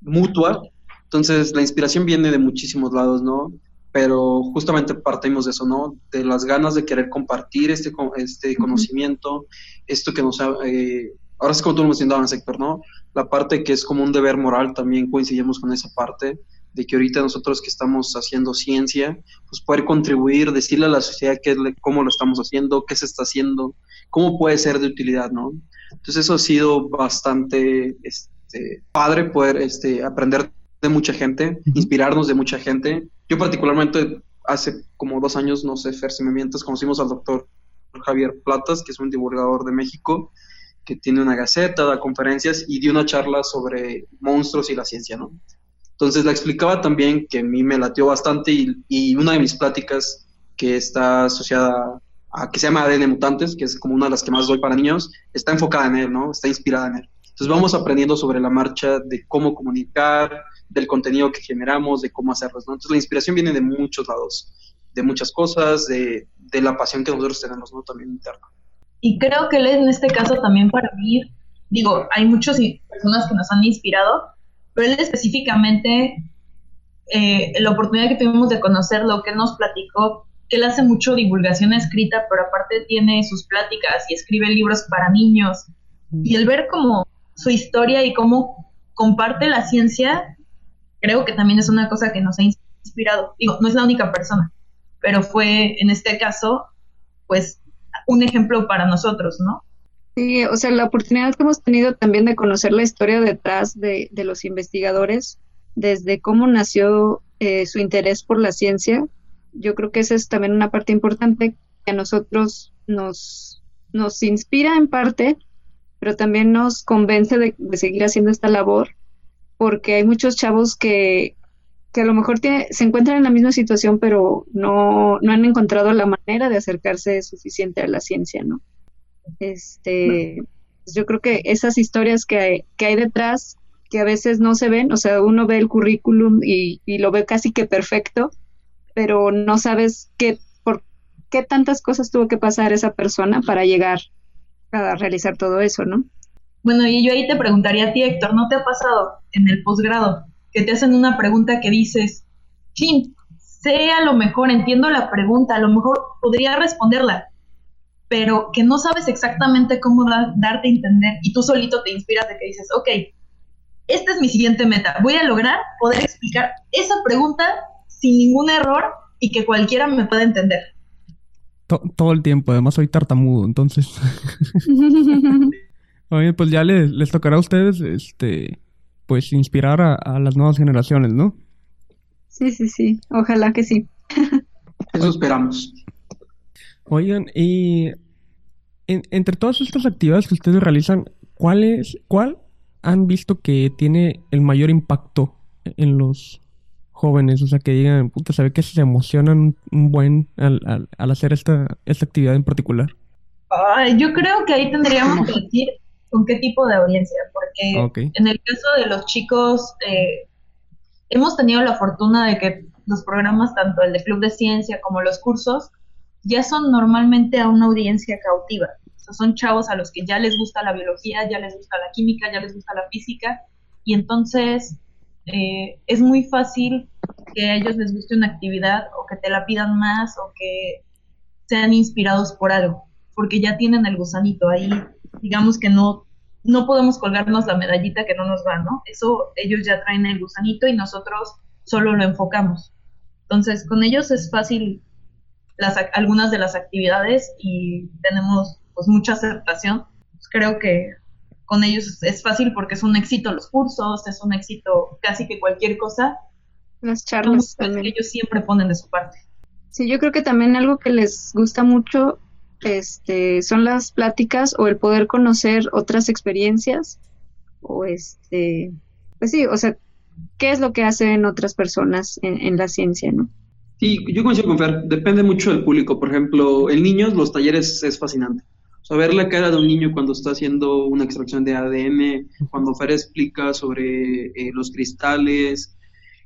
mutua, entonces la inspiración viene de muchísimos lados, ¿no? Pero justamente partimos de eso, ¿no? De las ganas de querer compartir este, este conocimiento, esto que nos ha... Eh, ahora es como tú lo mencionabas sector, ¿no? La parte que es como un deber moral, también coincidimos con esa parte, de que ahorita nosotros que estamos haciendo ciencia, pues poder contribuir, decirle a la sociedad qué, cómo lo estamos haciendo, qué se está haciendo, cómo puede ser de utilidad, ¿no? Entonces eso ha sido bastante este, padre poder este, aprender de mucha gente, inspirarnos de mucha gente. Yo particularmente hace como dos años, no sé, Fer, si me mientes, conocimos al doctor Javier Platas, que es un divulgador de México, que tiene una gaceta, da conferencias y dio una charla sobre monstruos y la ciencia, ¿no? Entonces la explicaba también que a mí me latió bastante y, una de mis pláticas que está asociada a que se llama ADN Mutantes, que es como una de las que más doy para niños, está enfocada en él, ¿no? Está inspirada en él. Entonces vamos aprendiendo sobre la marcha de cómo comunicar, del contenido que generamos, de cómo hacerlos, ¿no? Entonces la inspiración viene de muchos lados, de muchas cosas, de, de la pasión que nosotros tenemos, ¿no? También interna. Y creo que en este caso también para mí, digo, hay muchas personas que nos han inspirado, pero él específicamente, eh, la oportunidad que tuvimos de conocer lo que nos platicó, que él hace mucho divulgación escrita, pero aparte tiene sus pláticas y escribe libros para niños. Y el ver como su historia y cómo comparte la ciencia, creo que también es una cosa que nos ha inspirado. Digo, no es la única persona, pero fue en este caso, pues, un ejemplo para nosotros, ¿no? Sí, o sea, la oportunidad que hemos tenido también de conocer la historia detrás de, los investigadores, desde cómo nació eh, su interés por la ciencia, yo creo que esa es también una parte importante que a nosotros nos, nos inspira en parte, pero también nos convence de, seguir haciendo esta labor, porque hay muchos chavos que, que a lo mejor se encuentran en la misma situación, pero no, no han encontrado la manera de acercarse suficiente a la ciencia, ¿no? Este, pues yo creo que esas historias que hay, que hay detrás, que a veces no se ven, o sea, uno ve el currículum y, lo ve casi que perfecto, pero no sabes qué, por qué tantas cosas tuvo que pasar esa persona para llegar a realizar todo eso, ¿no? Bueno, y yo ahí te preguntaría a ti, Héctor, ¿no te ha pasado en el posgrado que te hacen una pregunta que dices, chin, sé a lo mejor, entiendo la pregunta, a lo mejor podría responderla, pero que no sabes exactamente cómo darte a entender y tú solito te inspiras de que dices, ok, esta es mi siguiente meta, voy a lograr poder explicar esa pregunta sin ningún error y que cualquiera me pueda entender. todo el tiempo, además soy tartamudo, entonces. Oye, pues ya les, tocará a ustedes, este, pues inspirar a las nuevas generaciones, ¿no? Sí, sí, sí, ojalá que sí. Eso esperamos. Oigan, y entre todas estas actividades que ustedes realizan, ¿cuál, es, ¿cuál han visto que tiene el mayor impacto en los jóvenes? O sea, que digan, puta, ¿sabe que se emocionan un buen al, hacer esta, esta actividad en particular? yo creo que ahí tendríamos que decir con qué tipo de audiencia, porque en el caso de los chicos, eh, hemos tenido la fortuna de que los programas, tanto el de Club de Ciencia como los cursos, ya son normalmente a una audiencia cautiva. O son chavos a los que ya les gusta la biología, ya les gusta la química, ya les gusta la física, y entonces eh, es muy fácil que a ellos les guste una actividad o que te la pidan más o que sean inspirados por algo, porque ya tienen el gusanito ahí. Digamos que no, no podemos colgarnos la medallita que no nos va, ¿no? Eso ellos ya traen el gusanito y nosotros solo lo enfocamos. Entonces, con ellos es fácil las, algunas de las actividades y tenemos pues mucha aceptación. Pues, creo que con ellos es fácil porque es un éxito los cursos, es un éxito casi que cualquier cosa. Las charlas también. ellos siempre ponen de su parte. Sí, yo creo que también algo que les gusta mucho este, son las pláticas o el poder conocer otras experiencias o este, pues sí, o sea, qué es lo que hacen otras personas en, en la ciencia, ¿no? Sí, yo coincido con Fer, depende mucho del público. Por ejemplo, en niños los talleres es fascinante. O sea, ver la cara de un niño cuando está haciendo una extracción de ADN, cuando Fer explica sobre eh, los cristales,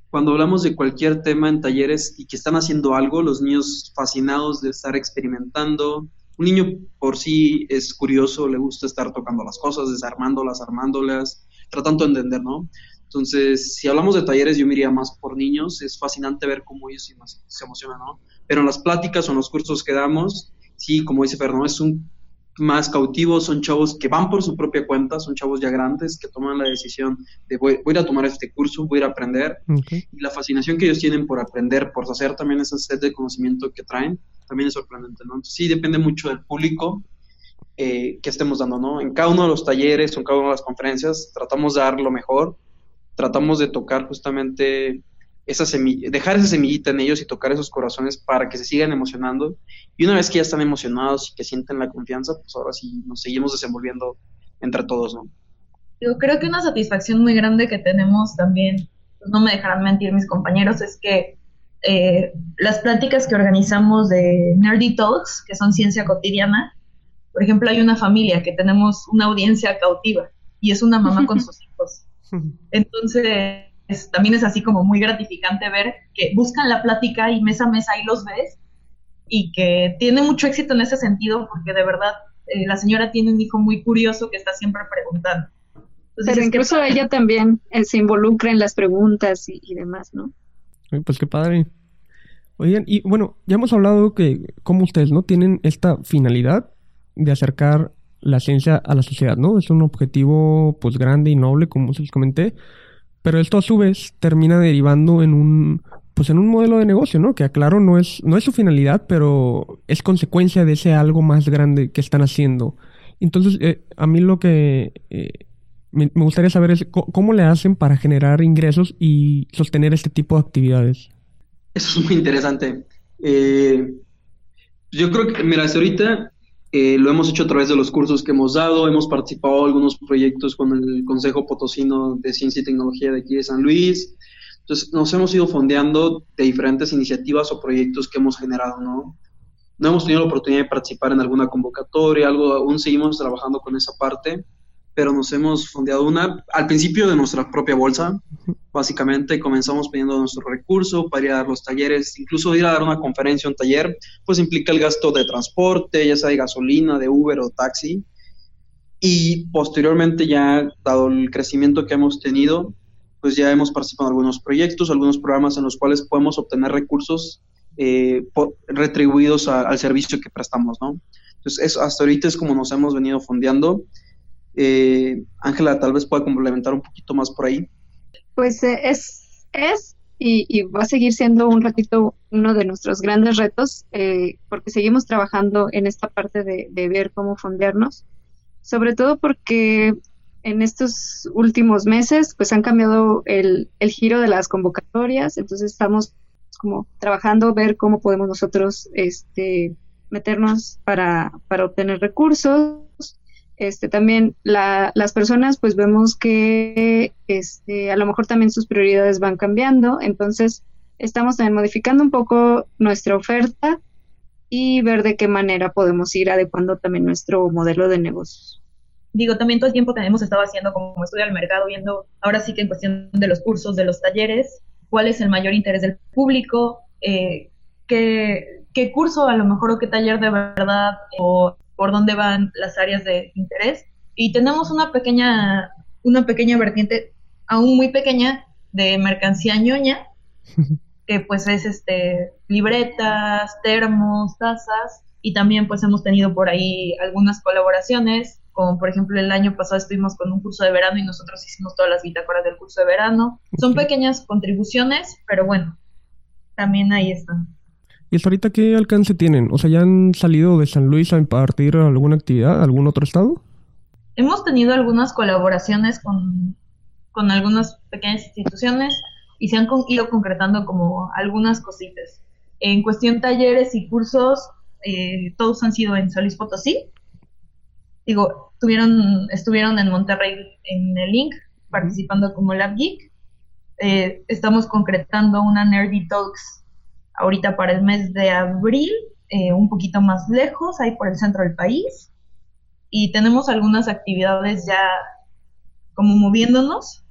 cuando hablamos de cualquier tema en talleres y que están haciendo algo, los niños fascinados de estar experimentando. Un niño por sí es curioso, le gusta estar tocando las cosas, desarmándolas, armándolas, tratando de entender, ¿no? Entonces, si hablamos de talleres, yo me iría más por niños. Es fascinante ver cómo ellos se emocionan, ¿no? Pero en las pláticas o en los cursos que damos, sí, como dice Fernando, es un más cautivo, son chavos que van por su propia cuenta, son chavos ya grandes que toman la decisión de voy, a ir a tomar este curso, voy a aprender. Y la fascinación que ellos tienen por aprender, por hacer también esa sed de conocimiento que traen, también es sorprendente, ¿no? Entonces, sí, depende mucho del público eh, que estemos dando, ¿no? En cada uno de los talleres en cada una de las conferencias tratamos de dar lo mejor tratamos de tocar justamente esa semilla, dejar esa semillita en ellos y tocar esos corazones para que se sigan emocionando. Y una vez que ya están emocionados y que sienten la confianza, pues ahora sí nos seguimos desenvolviendo entre todos, ¿no? Yo creo que una satisfacción muy grande que tenemos también, pues, no me dejarán mentir mis compañeros, es que eh, las pláticas que organizamos de Nerdy Talks, que son ciencia cotidiana, por ejemplo, hay una familia que tenemos una audiencia cautiva y es una mamá con sus Entonces, también es así como muy gratificante ver que buscan la plática y mes a mes ahí los ves y que tiene mucho éxito en ese sentido porque de verdad eh, la señora tiene un hijo muy curioso que está siempre preguntando. Pero incluso ella también eh, se involucra en las preguntas y, demás, ¿no? pues qué padre. Oigan, y bueno, ya hemos hablado que como ustedes, ¿no? Tienen esta finalidad de acercar la ciencia a la sociedad, ¿no? Es un objetivo pues grande y noble, como se les comenté, pero esto a su vez termina derivando en un pues en un modelo de negocio, ¿no? Que aclaro no es no es su finalidad, pero es consecuencia de ese algo más grande que están haciendo. Entonces, eh, a mí lo que eh, me, gustaría saber es cómo le hacen para generar ingresos y sostener este tipo de actividades. Eso es muy interesante. Eh, yo creo que, mira, ahorita eh, lo hemos hecho a través de los cursos que hemos dado, hemos participado en algunos proyectos con el Consejo Potosino de Ciencia y Tecnología de aquí de San Luis. Entonces, nos hemos ido fondeando de diferentes iniciativas o proyectos que hemos generado, ¿no? No hemos tenido la oportunidad de participar en alguna convocatoria, algo, aún seguimos trabajando con esa parte, pero nos hemos fondeado una al principio de nuestra propia bolsa. Básicamente comenzamos pidiendo nuestro recurso para ir a dar los talleres, incluso ir a dar una conferencia, un taller, pues implica el gasto de transporte, ya sea de gasolina, de Uber o taxi. Y posteriormente ya, dado el crecimiento que hemos tenido, pues ya hemos participado en algunos proyectos, algunos programas en los cuales podemos obtener recursos eh, retribuidos al servicio que prestamos, ¿no? Entonces, hasta ahorita es como nos hemos venido fondeando eh, Ángela, tal vez pueda complementar un poquito más por ahí. Pues eh, es, es y, va a seguir siendo un ratito uno de nuestros grandes retos, eh, porque seguimos trabajando en esta parte de, ver cómo fondearnos, sobre todo porque en estos últimos meses pues han cambiado el, el giro de las convocatorias, entonces estamos como trabajando, ver cómo podemos nosotros este, meternos para, para obtener recursos, este, también las personas pues vemos que este, a lo mejor también sus prioridades van cambiando, entonces estamos también modificando un poco nuestra oferta y ver de qué manera podemos ir adecuando también nuestro modelo de negocios. Digo, también todo el tiempo que hemos estado haciendo como estudio al mercado, viendo ahora sí que en cuestión de los cursos, de los talleres, cuál es el mayor interés del público, eh, qué, qué curso a lo mejor o qué taller de verdad o por dónde van las áreas de interés. Y tenemos una pequeña, una pequeña vertiente, aún muy pequeña, de mercancía ñoña, que pues es este libretas, termos, tazas, y también pues hemos tenido por ahí algunas colaboraciones, como por ejemplo el año pasado estuvimos con un curso de verano y nosotros hicimos todas las bitácoras del curso de verano. Son pequeñas contribuciones, pero bueno, también ahí están. ¿Y hasta ahorita qué alcance tienen? O sea, ¿ya han salido de San Luis a impartir alguna actividad, algún otro estado? Hemos tenido algunas colaboraciones con, con algunas pequeñas instituciones y se han ido concretando como algunas cositas. En cuestión talleres y cursos, eh, todos han sido en San Luis Potosí. Digo, tuvieron, estuvieron en Monterrey en el link participando como Lab Geek. Eh, estamos concretando una Nerdy Talks ahorita para el mes de abril, eh, un poquito más lejos, ahí por el centro del país. Y tenemos algunas actividades ya como moviéndonos,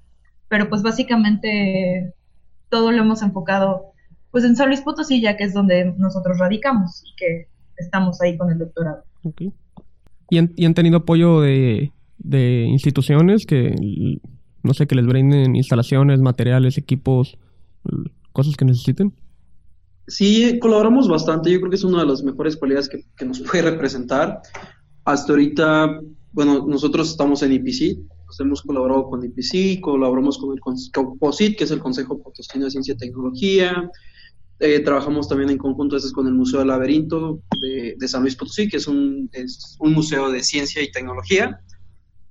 pero pues básicamente todo lo hemos enfocado pues en San Luis Potosí, ya que es donde nosotros radicamos y que estamos ahí con el doctorado. ¿Y, han, tenido apoyo de, de instituciones que, no sé, que les brinden instalaciones, materiales, equipos, cosas que necesiten? Sí, colaboramos bastante. Yo creo que es una de las mejores cualidades que, nos puede representar. Hasta ahorita, bueno, nosotros estamos en IPC, hemos colaborado con IPC, colaboramos con el COPOSIT, que es el Consejo Potosino de Ciencia y Tecnología. Eh, trabajamos también en conjunto con el Museo del Laberinto de, San Luis Potosí, que es un museo de ciencia y tecnología.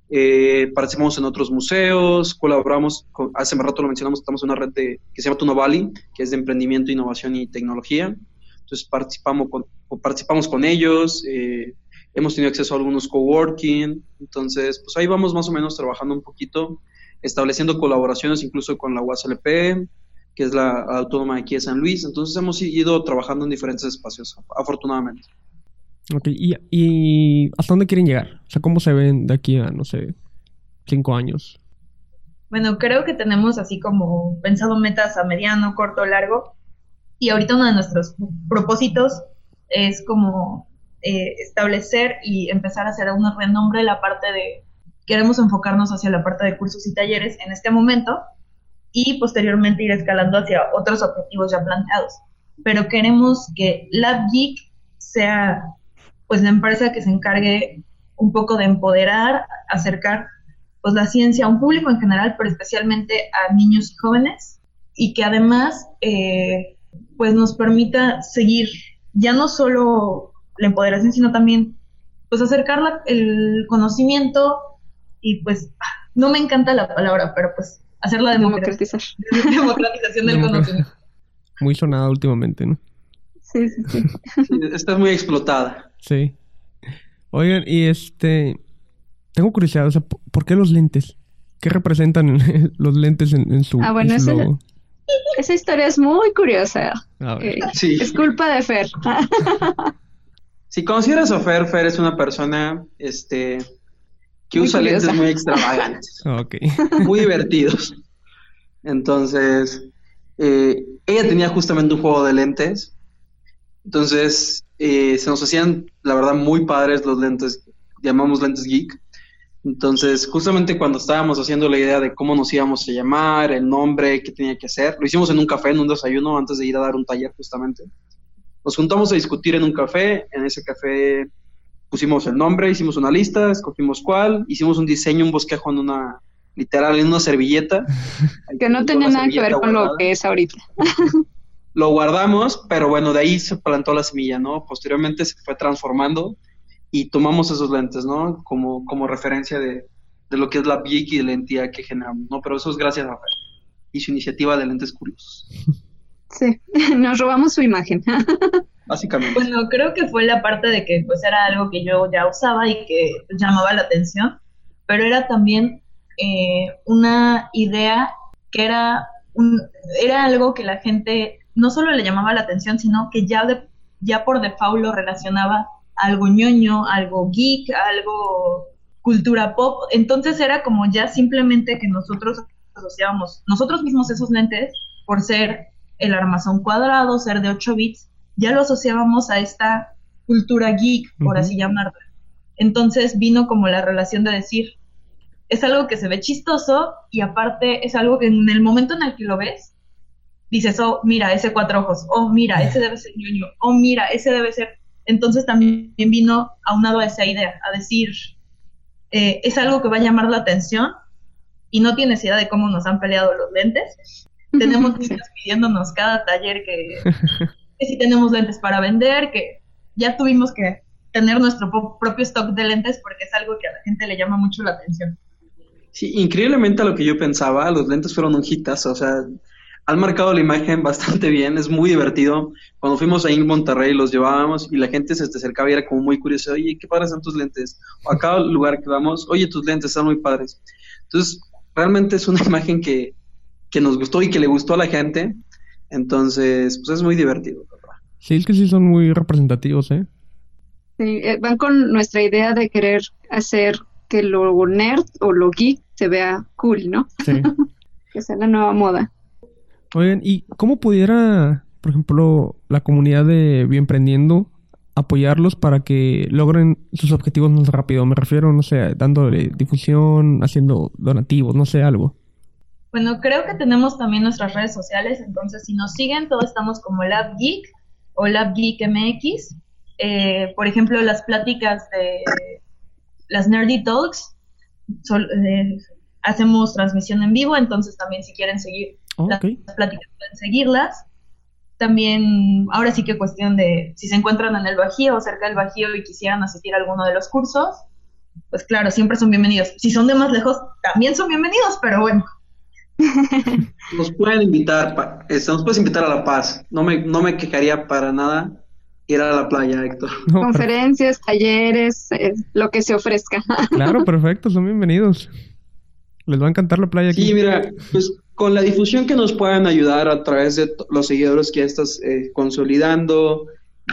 Eh, participamos en otros museos, colaboramos, hace más rato lo mencionamos, estamos en una red de, que se llama Tunovali, que es de emprendimiento, innovación y tecnología. Entonces participamos con, participamos con ellos. Eh, hemos tenido acceso a algunos coworking, entonces pues ahí vamos más o menos trabajando un poquito, estableciendo colaboraciones incluso con la UASLP, que es la autónoma aquí de San Luis, entonces hemos ido trabajando en diferentes espacios, afortunadamente. Ok, ¿Y, ¿y hasta dónde quieren llegar? O sea, ¿cómo se ven de aquí a, no sé, cinco años? Bueno, creo que tenemos así como pensado metas a mediano, corto, largo. Y ahorita uno de nuestros propósitos es como eh, establecer y empezar a hacer un renombre la parte de, queremos enfocarnos hacia la parte de cursos y talleres en este momento y posteriormente ir escalando hacia otros objetivos ya planteados. Pero queremos que LabGeek sea pues la empresa que se encargue un poco de empoderar, acercar pues la ciencia a un público en general, pero especialmente a niños y jóvenes, y que además eh, pues nos permita seguir ya no solo la empoderación, sino también pues acercar el conocimiento y pues no me encanta la palabra, pero pues hacerla democratizar. democratización del conocimiento. Muy sonada últimamente, ¿no? Sí, sí, sí. Estás muy explotada. Sí. Oigan, y este tengo curiosidad, o sea, ¿por qué los lentes? ¿Qué representan los lentes en, su, ah, bueno, Esa historia es muy curiosa. Eh, es culpa de Fer. si consideras a Fer, Fer es una persona este, que usa lentes muy extravagantes. Muy divertidos. Entonces, eh, ella tenía justamente un juego de lentes. Entonces, eh, se nos hacían, la verdad, muy padres los lentes, llamamos lentes geek. Entonces, justamente cuando estábamos haciendo la idea de cómo nos íbamos a llamar, el nombre, qué tenía que hacer, lo hicimos en un café, en un desayuno, antes de ir a dar un taller justamente. Nos juntamos a discutir en un café, en ese café pusimos el nombre, hicimos una lista, escogimos cuál, hicimos un diseño, un bosquejo en una, literal, en una servilleta. que no tenía nada que ver con lo que es ahorita. lo guardamos, pero bueno, de ahí se plantó la semilla, ¿no? Posteriormente se fue transformando y tomamos esos lentes, ¿no? Como, como referencia de, lo que es la BIC y de la entidad que generamos, ¿no? Pero eso es gracias a Fer y su iniciativa de lentes curiosos. Sí, nos robamos su imagen. Básicamente. Bueno, creo que fue la parte de que pues era algo que yo ya usaba y que llamaba la atención, pero era también eh, una idea que era, un, era algo que la gente no solo le llamaba la atención, sino que ya, de, ya por default lo relacionaba algo ñoño, algo geek, algo cultura pop. Entonces era como ya simplemente que nosotros asociábamos nosotros mismos esos lentes por ser el armazón cuadrado, ser de 8 bits, ya lo asociábamos a esta cultura geek, por así llamarla. Entonces vino como la relación de decir, es algo que se ve chistoso y aparte es algo que en el momento en el que lo ves, dices, oh, mira, ese cuatro ojos, oh, mira, ese debe ser ñoño, oh, mira, ese debe ser entonces también vino aunado a esa idea, a decir, eh, es algo que va a llamar la atención y no tiene idea de cómo nos han peleado los lentes. Tenemos niños pidiéndonos cada taller que, si tenemos lentes para vender, que ya tuvimos que tener nuestro propio stock de lentes porque es algo que a la gente le llama mucho la atención. Sí, increíblemente a lo que yo pensaba, los lentes fueron un hitazo, o sea, han marcado la imagen bastante bien, es muy divertido. Cuando fuimos ahí en Monterrey los llevábamos y la gente se acercaba y era como muy curioso, oye, ¿qué padres son tus lentes? O a cada lugar que vamos, oye, tus lentes están muy padres. Entonces, realmente es una imagen que, que nos gustó y que le gustó a la gente. Entonces, pues es muy divertido. Sí, es que sí son muy representativos, ¿eh? Sí, eh, van con nuestra idea de querer hacer que lo nerd o lo geek se vea cool, ¿no? Sí. que sea la nueva moda. Oigan, ¿y cómo pudiera, por ejemplo, la comunidad de Bienprendiendo apoyarlos para que logren sus objetivos más rápido? Me refiero, no sé, dándole difusión, haciendo donativos, no sé, algo. Bueno, creo que tenemos también nuestras redes sociales, entonces si nos siguen, todos estamos como Lab Geek o Lab Geek MX. Eh, por ejemplo, las pláticas de las Nerdy Talks, eh, hacemos transmisión en vivo, entonces también si quieren seguir las pláticas pueden seguirlas. También, ahora sí que cuestión de si se encuentran en el Bajío o cerca del Bajío y quisieran asistir a alguno de los cursos, pues claro, siempre son bienvenidos. Si son de más lejos, también son bienvenidos, pero bueno. Nos pueden invitar, este, nos puedes invitar a La Paz. No me, no me quejaría para nada. ir a la playa, Héctor. Conferencias, talleres, eh, lo que se ofrezca. Claro, perfecto, son bienvenidos. Les va a encantar la playa aquí. Sí, mira, pues con la difusión que nos puedan ayudar a través de los seguidores que estás eh, consolidando,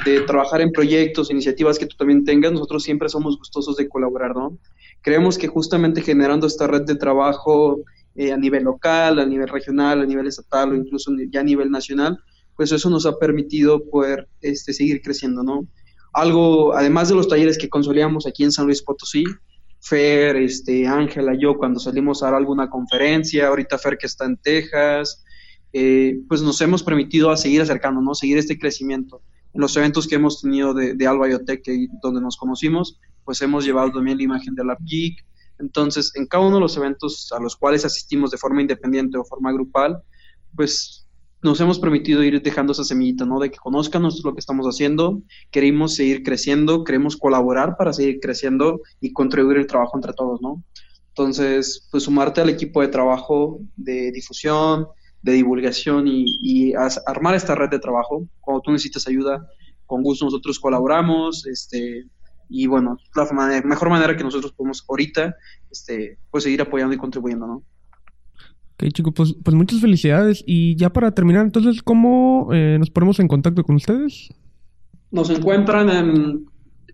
de trabajar en proyectos, iniciativas que tú también tengas, nosotros siempre somos gustosos de colaborar, ¿no? Creemos que justamente generando esta red de trabajo eh, a nivel local, a nivel regional, a nivel estatal o incluso ya a nivel nacional, pues eso nos ha permitido poder este, seguir creciendo, ¿no? Algo, además de los talleres que consolidamos aquí en San Luis Potosí, Fer, este, Ángela, yo cuando salimos a dar alguna conferencia, ahorita Fer que está en Texas, eh, pues nos hemos permitido a seguir acercando, ¿no? Seguir este crecimiento. En los eventos que hemos tenido de, de Alba Biotech, donde nos conocimos, pues hemos llevado también la imagen de la Geek. Entonces, en cada uno de los eventos a los cuales asistimos de forma independiente o forma grupal, pues nos hemos permitido ir dejando esa semillita, ¿no? De que conozcan lo que estamos haciendo, queremos seguir creciendo, queremos colaborar para seguir creciendo y contribuir el trabajo entre todos, ¿no? Entonces, pues sumarte al equipo de trabajo de difusión, de divulgación y, armar esta red de trabajo. Cuando tú necesitas ayuda, con gusto nosotros colaboramos, este, y bueno, la mejor manera que nosotros podemos ahorita, este, pues seguir apoyando y contribuyendo, ¿no? Ok, chicos, pues, pues, muchas felicidades. Y ya para terminar, entonces, ¿cómo eh, nos ponemos en contacto con ustedes? Nos encuentran en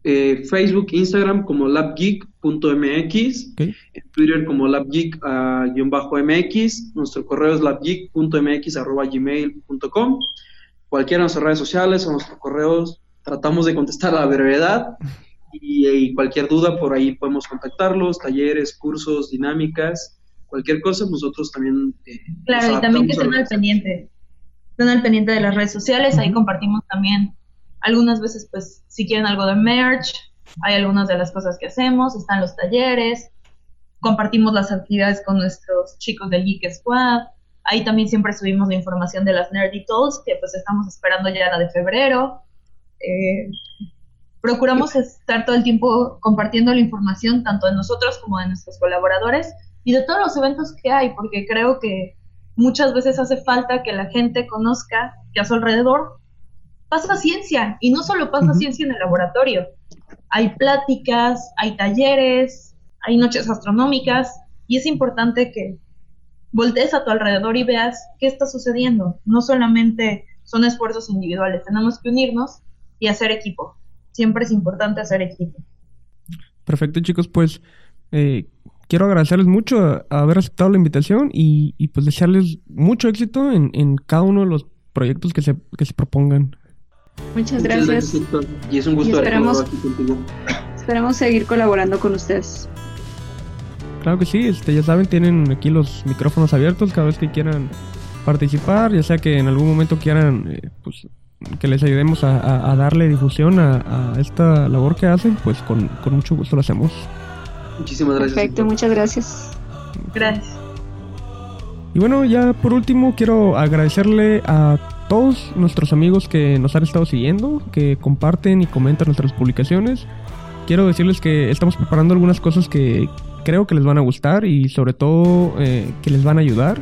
eh, Facebook, Instagram como labgeek.mx, en Twitter como labgeek-mx, nuestro correo es labgeek.mx.gmail.com. Cualquiera de nuestras redes sociales o nuestros correos tratamos de contestar a la brevedad y, y cualquier duda por ahí podemos contactarlos, talleres, cursos, dinámicas cualquier cosa, nosotros también... Eh, claro, y también que estén al pendiente, estén al pendiente de las redes sociales, ahí compartimos también. Algunas veces, pues, si quieren algo de merch, hay algunas de las cosas que hacemos, están los talleres, compartimos las actividades con nuestros chicos del Geek Squad, ahí también siempre subimos la información de las Nerdy Tools, que pues estamos esperando ya la de febrero. Eh, procuramos estar todo el tiempo compartiendo la información tanto de nosotros como de nuestros colaboradores y de todos los eventos que hay, porque creo que muchas veces hace falta que la gente conozca que a su alrededor pasa ciencia y no solo pasa ciencia en el laboratorio. Hay pláticas, hay talleres, hay noches astronómicas y es importante que voltees a tu alrededor y veas qué está sucediendo. No solamente son esfuerzos individuales, tenemos que unirnos y hacer equipo. Siempre es importante hacer equipo. Perfecto, chicos, pues eh, quiero agradecerles mucho haber aceptado la invitación y, pues desearles mucho éxito en, cada uno de los proyectos que se, que se propongan. Muchas gracias. y es un gusto esperamos, esperamos seguir colaborando con ustedes. Claro que sí, este, ya saben, tienen aquí los micrófonos abiertos cada vez que quieran participar, ya sea que en algún momento quieran eh, pues, que les ayudemos a, darle difusión a, esta labor que hacen, pues con, con mucho gusto lo hacemos. Muchísimas gracias. Perfecto, muchas gracias. Gracias. Y bueno, ya por último quiero agradecerle a todos nuestros amigos que nos han estado siguiendo, que comparten y comentan nuestras publicaciones. Quiero decirles que estamos preparando algunas cosas que creo que les van a gustar y sobre todo eh, que les van a ayudar.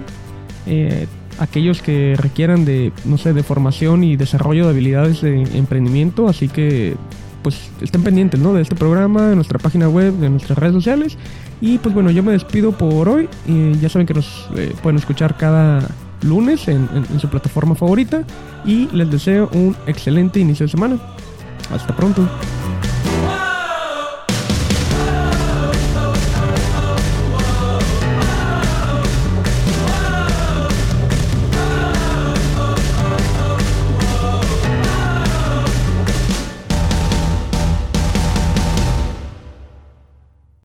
Eh, aquellos que requieran de, no sé, de formación y desarrollo de habilidades de emprendimiento, así que pues estén pendientes ¿no? de este programa, de nuestra página web, de nuestras redes sociales. Y pues bueno, yo me despido por hoy. y ya saben que nos eh, pueden escuchar cada lunes en, su plataforma favorita. Y les deseo un excelente inicio de semana. Hasta pronto.